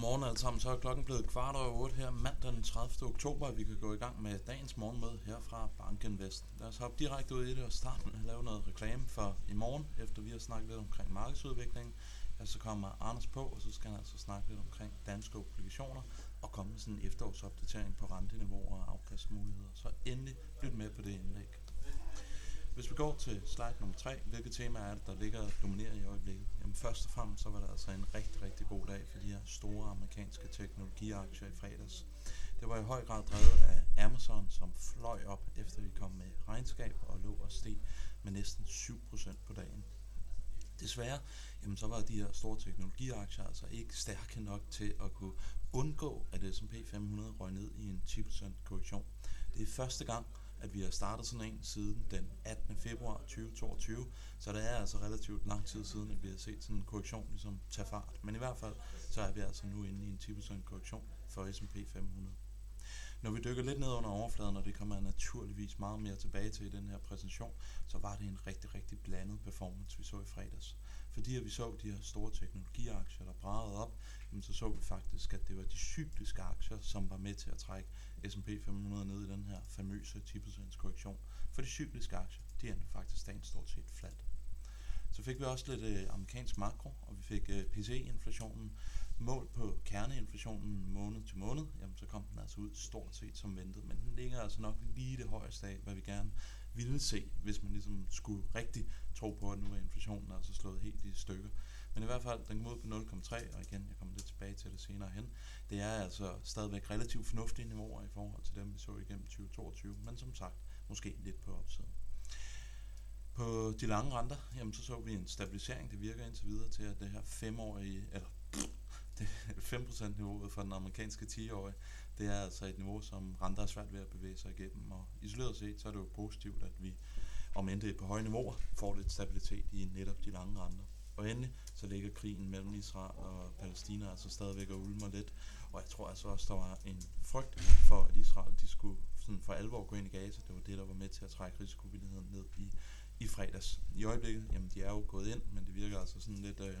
Godmorgen alle sammen. Så er klokken blevet kvart over 8 her mandag den 30. oktober. Vi kan gå i gang med dagens morgenmøde her fra Banken Vest. Lad os hoppe direkte ud i det og starte med at lave noget reklame for i morgen, efter vi har snakket lidt omkring markedsudviklingen. Ja, så kommer Anders på, og så skal han altså snakke lidt omkring danske obligationer og komme med sådan en efterårsopdatering på renteniveauer og afkastmuligheder. Så endelig lyt med på det indlæg. Hvis vi går til slide nummer 3, hvilke temaer er det, der ligger og dominerer i øjeblikket? Jamen først og fremmest så var det altså en rigtig, rigtig god dag for de her store amerikanske teknologiaktier i fredags. Det var i høj grad drevet af Amazon, som fløj op efter vi kom med regnskab og lå og steg med næsten 7% på dagen. Desværre, jamen så var de her store teknologiaktier altså ikke stærke nok til at kunne undgå, at S&P 500 røg ned i en 10% korrektion. Det er første gang, at vi har startet sådan en siden den 18. februar 2022, så det er altså relativt lang tid siden, at vi har set sådan en korrektion ligesom tage fart. Men i hvert fald, så er vi altså nu inde i en 10% korrektion for S&P 500. Når vi dykker lidt ned under overfladen, og det kommer jeg naturligvis meget mere tilbage til i den her præsentation, så var det en rigtig, rigtig blandet performance, vi så i fredags. Fordi at vi så de her store teknologiaktier, der bragede op, jamen så så vi faktisk, at det var de cykliske aktier, som var med til at trække S&P 500 ned i den her famøse 10% korrektion. For de cykliske aktier, de er faktisk dagen stort set flat. Så fik vi også lidt øh, amerikansk makro, og vi fik øh, PCE-inflationen målt på kerneinflationen måned til måned, jamen så kom den altså ud stort set som ventet, men den ligger altså nok lige det højeste af, hvad vi gerne ville se, hvis man ligesom skulle rigtig tro på, at nu er inflationen altså slået helt i stykker. Men i hvert fald, den kom ud på 0,3, og igen, jeg kommer lidt tilbage til det senere hen. Det er altså stadigvæk relativt fornuftige niveauer i forhold til dem, vi så igennem 2022, men som sagt, måske lidt på opsiden. På de lange renter, jamen så så vi en stabilisering, det virker indtil videre til, at det her femårige, eller 5% niveauet for den amerikanske 10-årige, det er altså et niveau, som renter er svært ved at bevæge sig igennem, og isoleret set, så er det jo positivt, at vi, om end det er på høje niveauer, får lidt stabilitet i netop de lange renter. Og endelig så ligger krigen mellem Israel og Palæstina altså stadigvæk og ulmer lidt. Og jeg tror altså også, der var en frygt for, at Israel de skulle sådan for alvor gå ind i Gaza. Det var det, der var med til at trække risikovilligheden ned i, i fredags. I øjeblikket, jamen de er jo gået ind, men det virker altså sådan lidt... Øh,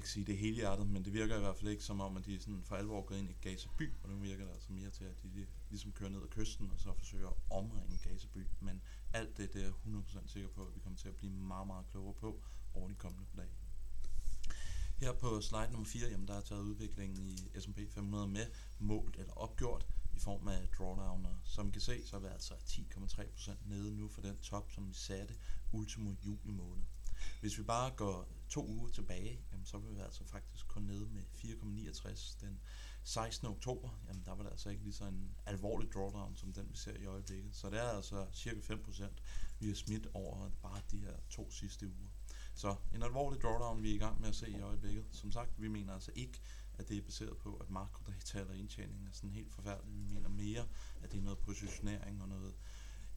ikke sige det hele hjertet, men det virker i hvert fald ikke som om, at de sådan for alvor gået ind i Gaza by, og nu virker det altså mere til, at de, ligesom kører ned ad kysten, og så forsøger at omringe Gaza by. Men alt det, det er jeg 100% sikker på, at vi kommer til at blive meget, meget klogere på over de kommende dage. Her på slide nummer 4, jamen der er taget udviklingen i S&P 500 med målt eller opgjort i form af drawdown. Og som I kan se, så er vi altså 10,3% nede nu for den top, som vi satte ultimo juli måned. Hvis vi bare går to uger tilbage, jamen, så vil vi altså faktisk kun nede med 4,69 den 16. oktober. Jamen, der var der altså ikke lige så en alvorlig drawdown, som den vi ser i øjeblikket. Så det er altså cirka 5%, vi har smidt over bare de her to sidste uger. Så en alvorlig drawdown, vi er i gang med at se i øjeblikket. Som sagt, vi mener altså ikke, at det er baseret på, at makrodata eller indtjening er sådan helt forfærdeligt. Vi mener mere, at det er noget positionering og noget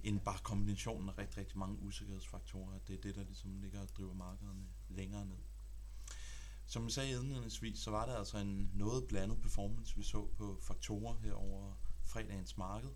end bare kombinationen af rigtig, rigtig mange usikkerhedsfaktorer. Det er det, der ligesom ligger og driver markederne længere ned. Som jeg sagde indledningsvis, så var der altså en noget blandet performance, vi så på faktorer her over fredagens marked.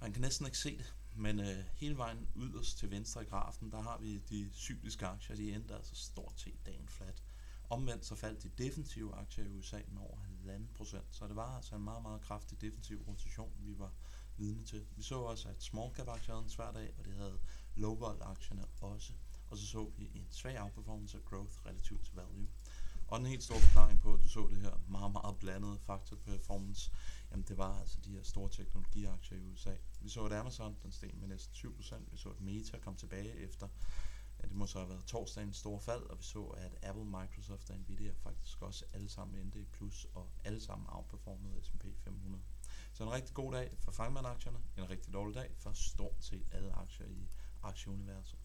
Man kan næsten ikke se det, men øh, hele vejen yderst til venstre i grafen, der har vi de cykliske aktier, de endte altså stort set dagen flat. Omvendt så faldt de defensive aktier i USA med over 1,5 procent, så det var altså en meget, meget kraftig defensiv rotation, vi var vidne til. Vi så også, at small cap aktier havde en svær dag, og det havde low vol aktierne også. Og så så vi en svag outperformance af growth relativt til value. Og den helt store forklaring på, at du så det her meget, meget blandede faktor performance, jamen det var altså de her store teknologiaktier i USA. Vi så, at Amazon den steg med næsten 7%. Vi så, at Meta kom tilbage efter, ja, det må så have været torsdagens store fald, og vi så, at Apple, Microsoft og Nvidia faktisk også alle sammen endte i plus, og alle sammen outperformede S&P 500. Så en rigtig god dag for Fangman-aktierne, en rigtig dårlig dag for stort set alle aktier i aktieuniverset.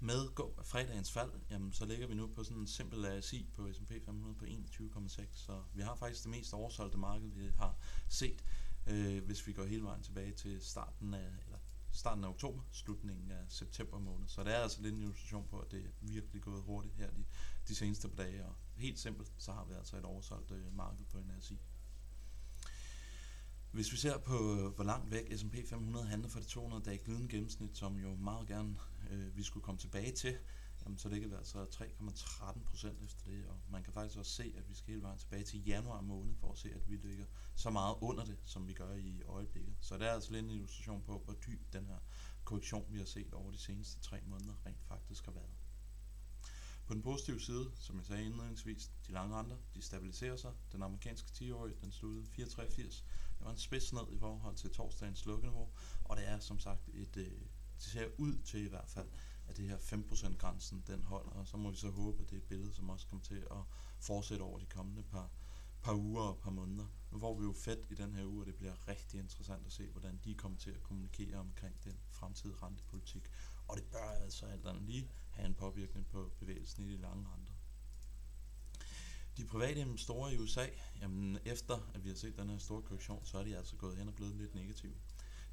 Med fredagens fald, jamen, så ligger vi nu på sådan en simpel ASI på S&P 500 på 21,6, så vi har faktisk det mest oversolgte marked, vi har set, øh, hvis vi går hele vejen tilbage til starten af, starten af oktober, slutningen af september måned. Så det er altså lidt en illustration på, at det er virkelig gået hurtigt her de, de seneste par dage, og helt simpelt, så har vi altså et oversolgt øh, marked på en Hvis vi ser på, øh, hvor langt væk S&P 500 handler for det 200 dage glidende gennemsnit, som jo meget gerne øh, vi skulle komme tilbage til, jamen, så ligger vi altså 3,13 procent efter det, og man kan faktisk også se, at vi skal hele vejen tilbage til januar måned, for at se, at vi ligger så meget under det, som vi gør i øjeblikket. Så det er altså lidt en illustration på, hvor dyb den her korrektion, vi har set over de seneste tre måneder, rent faktisk har været. På den positive side, som jeg sagde indledningsvis, de lange renter, de stabiliserer sig. Den amerikanske 10-årige, den sluttede 4,83. Det var en spids ned i forhold til torsdagens lukkeniveau, og det er som sagt et, øh, det ser ud til i hvert fald, at det her 5% grænsen, den holder, og så må vi så håbe, at det er et billede, som også kommer til at fortsætte over de kommende par, par uger og par måneder. Nu får vi jo fedt i den her uge, og det bliver rigtig interessant at se, hvordan de kommer til at kommunikere omkring den fremtidige rentepolitik. Og det bør altså alt andet lige have en påvirkning på bevægelsen i de lange renter. De private investorer i USA, jamen efter at vi har set den her store korrektion, så er de altså gået hen og blevet lidt negative.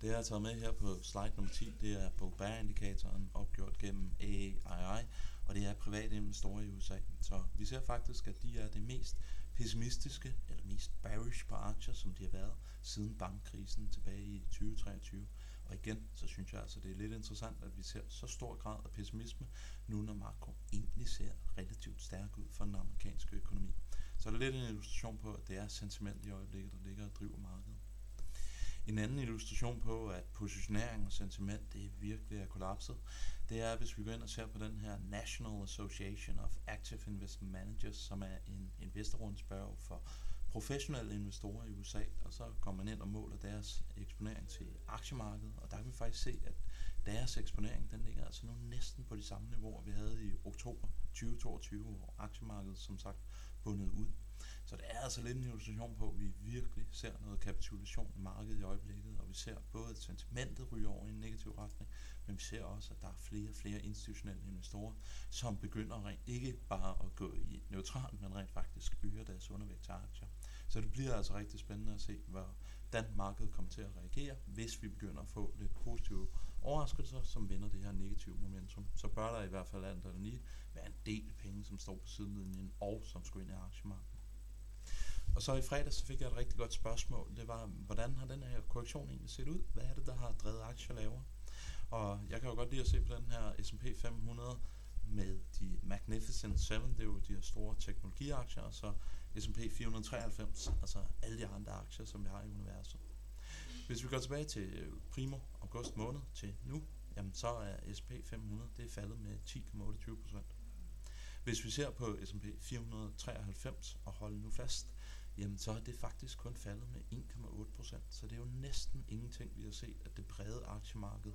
Det jeg har taget med her på slide nummer 10, det er på indikatoren opgjort gennem AAII, og det er private investorer i USA. Så vi ser faktisk, at de er det mest pessimistiske, eller mest bearish på aktier, som de har været siden bankkrisen tilbage i 2023. Og igen, så synes jeg altså, det er lidt interessant, at vi ser så stor grad af pessimisme, nu når makro egentlig ser relativt stærk ud for den amerikanske økonomi. Så er det lidt en illustration på, at det er sentiment i øjeblikket, der ligger og driver markedet. En anden illustration på, at positionering og sentiment det virkelig er kollapset, det er, hvis vi går ind og ser på den her National Association of Active Investment Managers, som er en investorrundspørg for professionelle investorer i USA, og så kommer man ind og måler deres eksponering til aktiemarkedet, og der kan vi faktisk se, at deres eksponering, den ligger altså nu næsten på de samme niveauer, vi havde i oktober 2022, hvor aktiemarkedet som sagt bundet ud. Så det er altså lidt en illustration på, at vi virkelig ser noget kapitulation i markedet i øjeblikket, og vi ser både at sentimentet ryger over i en negativ retning, men vi ser også, at der er flere og flere institutionelle investorer, som begynder rent ikke bare at gå i neutralt, men rent faktisk øger deres undervægt til aktier. Så det bliver altså rigtig spændende at se, hvordan markedet kommer til at reagere, hvis vi begynder at få lidt positive overraskelser, som vender det her negative momentum. Så bør der i hvert fald alt andet lige være en del penge, som står på sidelinjen, og som skal ind i aktiemarkedet. Og så i fredag så fik jeg et rigtig godt spørgsmål. Det var, hvordan har den her korrektion egentlig set ud? Hvad er det, der har drevet aktier lavere? Og jeg kan jo godt lide at se på den her S&P 500 med de Magnificent 7, det er jo de her store teknologiaktier, og så S&P 493, altså alle de andre aktier, som vi har i universet. Hvis vi går tilbage til øh, primo august måned til nu, jamen så er S&P 500 det er faldet med 10,28 procent. Hvis vi ser på S&P 493 og holder nu fast, jamen så er det faktisk kun faldet med 1,8 procent. Så det er jo næsten ingenting, vi har set, at det brede aktiemarked,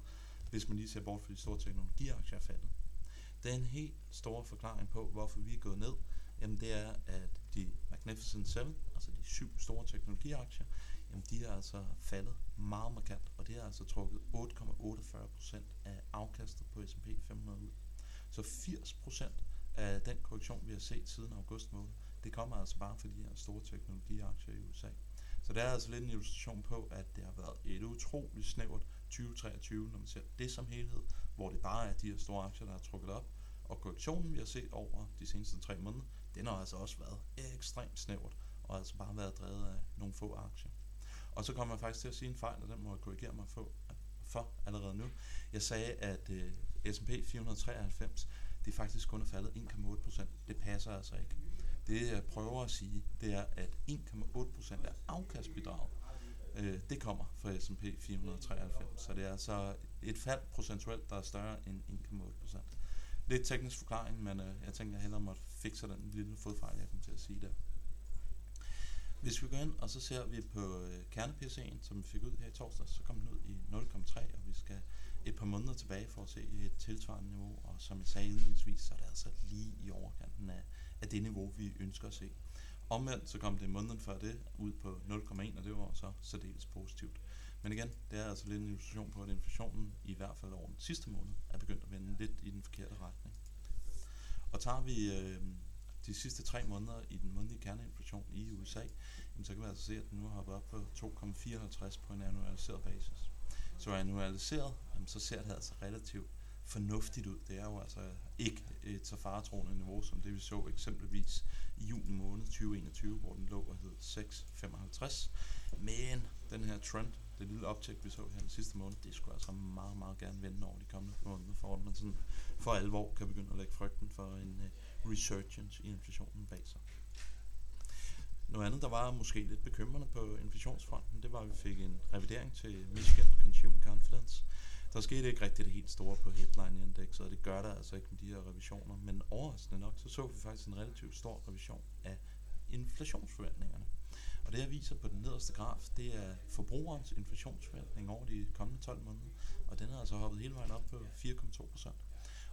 hvis man lige ser bort fra de store teknologiaktier, er faldet. Den helt store forklaring på, hvorfor vi er gået ned. Jamen det er, at de Magnificent 7, altså de syv store teknologiaktier, jamen de er altså faldet meget markant, og det har altså trukket 8,48 procent af afkastet på S&P 500 ud. Så 80 procent af den korrektion, vi har set siden august måned, det kommer altså bare for de her store teknologiaktier i USA. Så det er altså lidt en illustration på, at det har været et utroligt snævert 2023, når man ser det som helhed, hvor det bare er de her store aktier, der har trukket op. Og korrektionen, vi har set over de seneste tre måneder, den har altså også været ekstremt snævert, og altså bare været drevet af nogle få aktier. Og så kommer jeg faktisk til at sige en fejl, og den må jeg korrigere mig for, for allerede nu. Jeg sagde, at uh, S&P 493, det er faktisk kun er faldet 1,8 procent. Det passer altså ikke. Det jeg prøver at sige, det er, at 1,8% af afkastbidraget, øh, det kommer fra S&P 493. Så det er altså et fald procentuelt, der er større end 1,8%. Lidt teknisk forklaring, men øh, jeg tænker, jeg hellere måtte fikse den lille fodfejl, jeg kom til at sige der. Hvis vi går ind, og så ser vi på øh, kerne-PC'en, som vi fik ud her i torsdag, så kom den ud i 0,3, og vi skal et par måneder tilbage for at se et tilsvarende niveau, og som jeg sagde indledningsvis, så er det altså lige i overkanten af, af det niveau, vi ønsker at se. Omvendt så kom det måneden før det ud på 0,1, og det var så særdeles positivt. Men igen, det er altså lidt en illustration på, at inflationen i hvert fald over den sidste måned er begyndt at vende lidt i den forkerte retning. Og tager vi øh, de sidste tre måneder i den månedlige kerneinflation i USA, jamen, så kan vi altså se, at den nu har været op på 2,54 på en annualiseret basis. Så annualiseret, analyseret, så ser det altså relativt fornuftigt ud. Det er jo altså ikke et så faretroende niveau, som det vi så eksempelvis i juni måned 2021, hvor den lå og hed 6,55. Men den her trend, det lille optjek, vi så her den sidste måned, det skulle altså meget, meget gerne vende over de kommende måneder, for at man sådan for alvor kan begynde at lægge frygten for en uh, resurgence i inflationen bag sig. Noget andet, der var måske lidt bekymrende på inflationsfronten, det var, at vi fik en revidering til Michigan Consumer Confidence. Der skete ikke rigtig det helt store på headline-indekset, og det gør der altså ikke med de her revisioner. Men overraskende nok, så så vi faktisk en relativt stor revision af inflationsforventningerne. Og det, jeg viser på den nederste graf, det er forbrugerens inflationsforventning over de kommende 12 måneder. Og den er altså hoppet hele vejen op på 4,2 procent.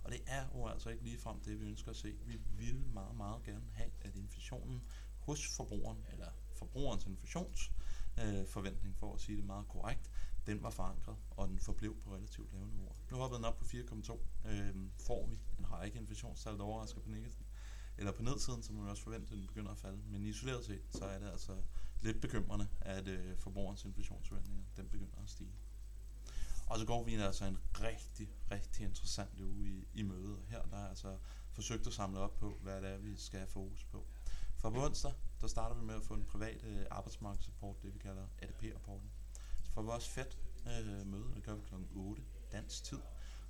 Og det er jo altså ikke ligefrem det, vi ønsker at se. Vi vil meget, meget gerne have, at inflationen hos forbrugeren, eller forbrugerens inflationsforventning, øh, for at sige det meget korrekt, den var forankret, og den forblev på relativt lave niveauer. Nu hoppede den op på 4,2. Øh, får vi en række inflationstal, der overrasker på negativt, eller på nedsiden, så må vi også forvente, at den begynder at falde. Men isoleret set, så er det altså lidt bekymrende, at øh, forbrugerens inflationsforventninger, den begynder at stige. Og så går vi altså en rigtig, rigtig interessant uge i, i mødet. Her der er altså forsøgt at samle op på, hvad det er, vi skal have fokus på. For på onsdag, der starter vi med at få en privat øh, arbejdsmarkedsrapport, det vi kalder ADP-rapporten. Så får vi også fedt øh, møde, det gør vi kl. 8 dansk tid.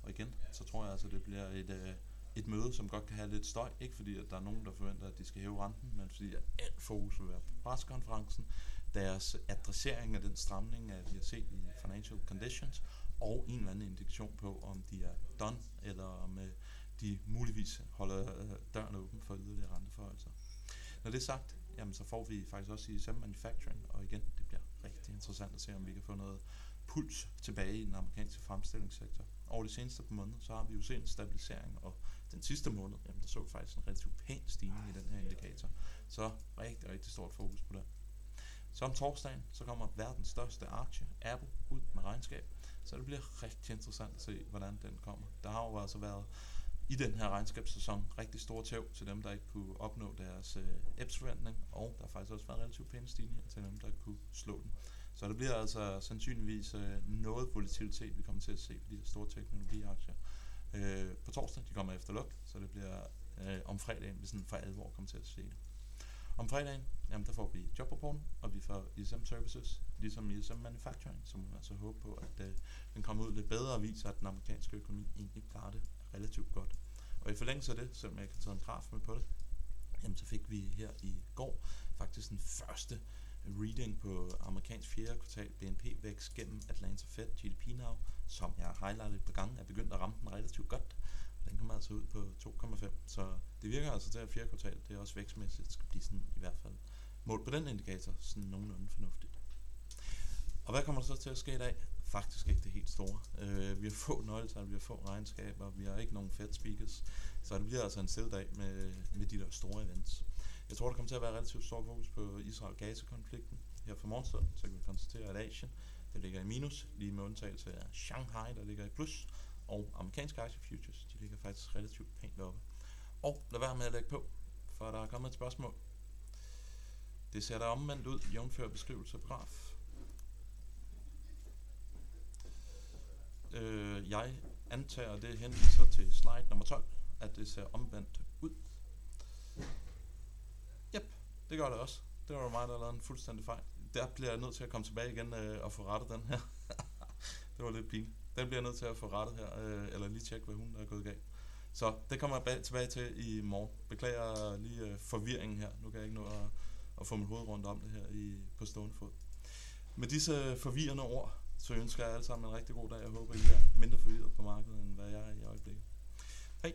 Og igen, så tror jeg altså, det bliver et, øh, et møde, som godt kan have lidt støj. Ikke fordi, at der er nogen, der forventer, at de skal hæve renten, men fordi, at alt fokus vil være på preskonferencen, deres adressering af den stramning, at vi har set i financial conditions, og en eller anden indikation på, om de er done, eller om øh, de muligvis holder øh, døren åben for yderligere renteforholdelser. Når det er sagt, jamen, så får vi faktisk også i samme manufacturing, og igen, det bliver rigtig interessant at se, om vi kan få noget puls tilbage i den amerikanske fremstillingssektor. Over de seneste par måneder, så har vi jo set en stabilisering, og den sidste måned, jamen, der så vi faktisk en relativt pæn stigning i den her indikator. Så rigtig, rigtig stort fokus på det. Så om torsdagen, så kommer verdens største aktie, Apple, ud med regnskab. Så det bliver rigtig interessant at se, hvordan den kommer. Der har jo altså været i den her regnskabssæson rigtig store tæv til dem, der ikke kunne opnå deres øh, EPS-forventning, og der har faktisk også været relativt pæne stigninger til dem, der ikke kunne slå den. Så det bliver altså sandsynligvis øh, noget volatilitet, vi kommer til at se på de her store teknologiaktier. Øh, på torsdag, de kommer efter luk, så det bliver øh, om fredagen, vi sådan for alvor kommer til at se det. Om fredagen, jamen der får vi jobrapporten, og vi får ISM Services, ligesom ISM Manufacturing, som vi altså håber på, at øh, den kommer ud lidt bedre og viser, at den amerikanske økonomi egentlig klarer det relativt godt. Og i forlængelse af det, selvom jeg kan taget en graf med på det, jamen så fik vi her i går faktisk den første reading på amerikansk fjerde kvartal BNP-vækst gennem Atlanta Fed GDP Now, som jeg har highlightet et par gange, er begyndt at ramme den relativt godt. Den kommer altså ud på 2,5, så det virker altså til, at fjerde kvartal, det er også vækstmæssigt, skal blive sådan i hvert fald målt på den indikator, sådan nogenlunde fornuftigt. Og hvad kommer der så til at ske i dag? Faktisk ikke det helt store. Øh, vi har få nøgletal, vi har få regnskaber, vi har ikke nogen Fed speakers, så det bliver altså en selvdag med, med de der store events. Jeg tror, der kommer til at være relativt stor fokus på Israel-Gaza-konflikten. Her fra morgenstunden, så kan vi konstatere, at Asien det ligger i minus, lige med undtagelse af Shanghai, der ligger i plus, og amerikanske aktie futures, de ligger faktisk relativt pænt oppe. Og lad være med at lægge på, for der er kommet et spørgsmål. Det ser da omvendt ud, jævnfør beskrivelse af graf. Øh, jeg antager, det henviser til slide nummer 12, at det ser omvendt ud. Yep, det gør det også. Det var mig, der lavede en fuldstændig fejl. Der bliver jeg nødt til at komme tilbage igen øh, og få rettet den her. det var lidt pinligt. Den bliver jeg nødt til at få rettet her, øh, eller lige tjekke, hvad hun er gået galt. Så det kommer jeg bag, tilbage til i morgen. Beklager lige øh, forvirringen her. Nu kan jeg ikke nå at, at få mit hoved rundt om det her i, på stående fod. Med disse forvirrende ord, så ønsker jeg alle sammen en rigtig god dag. Jeg håber, I er mindre forvirret på markedet, end hvad jeg er i øjeblikket. Hej!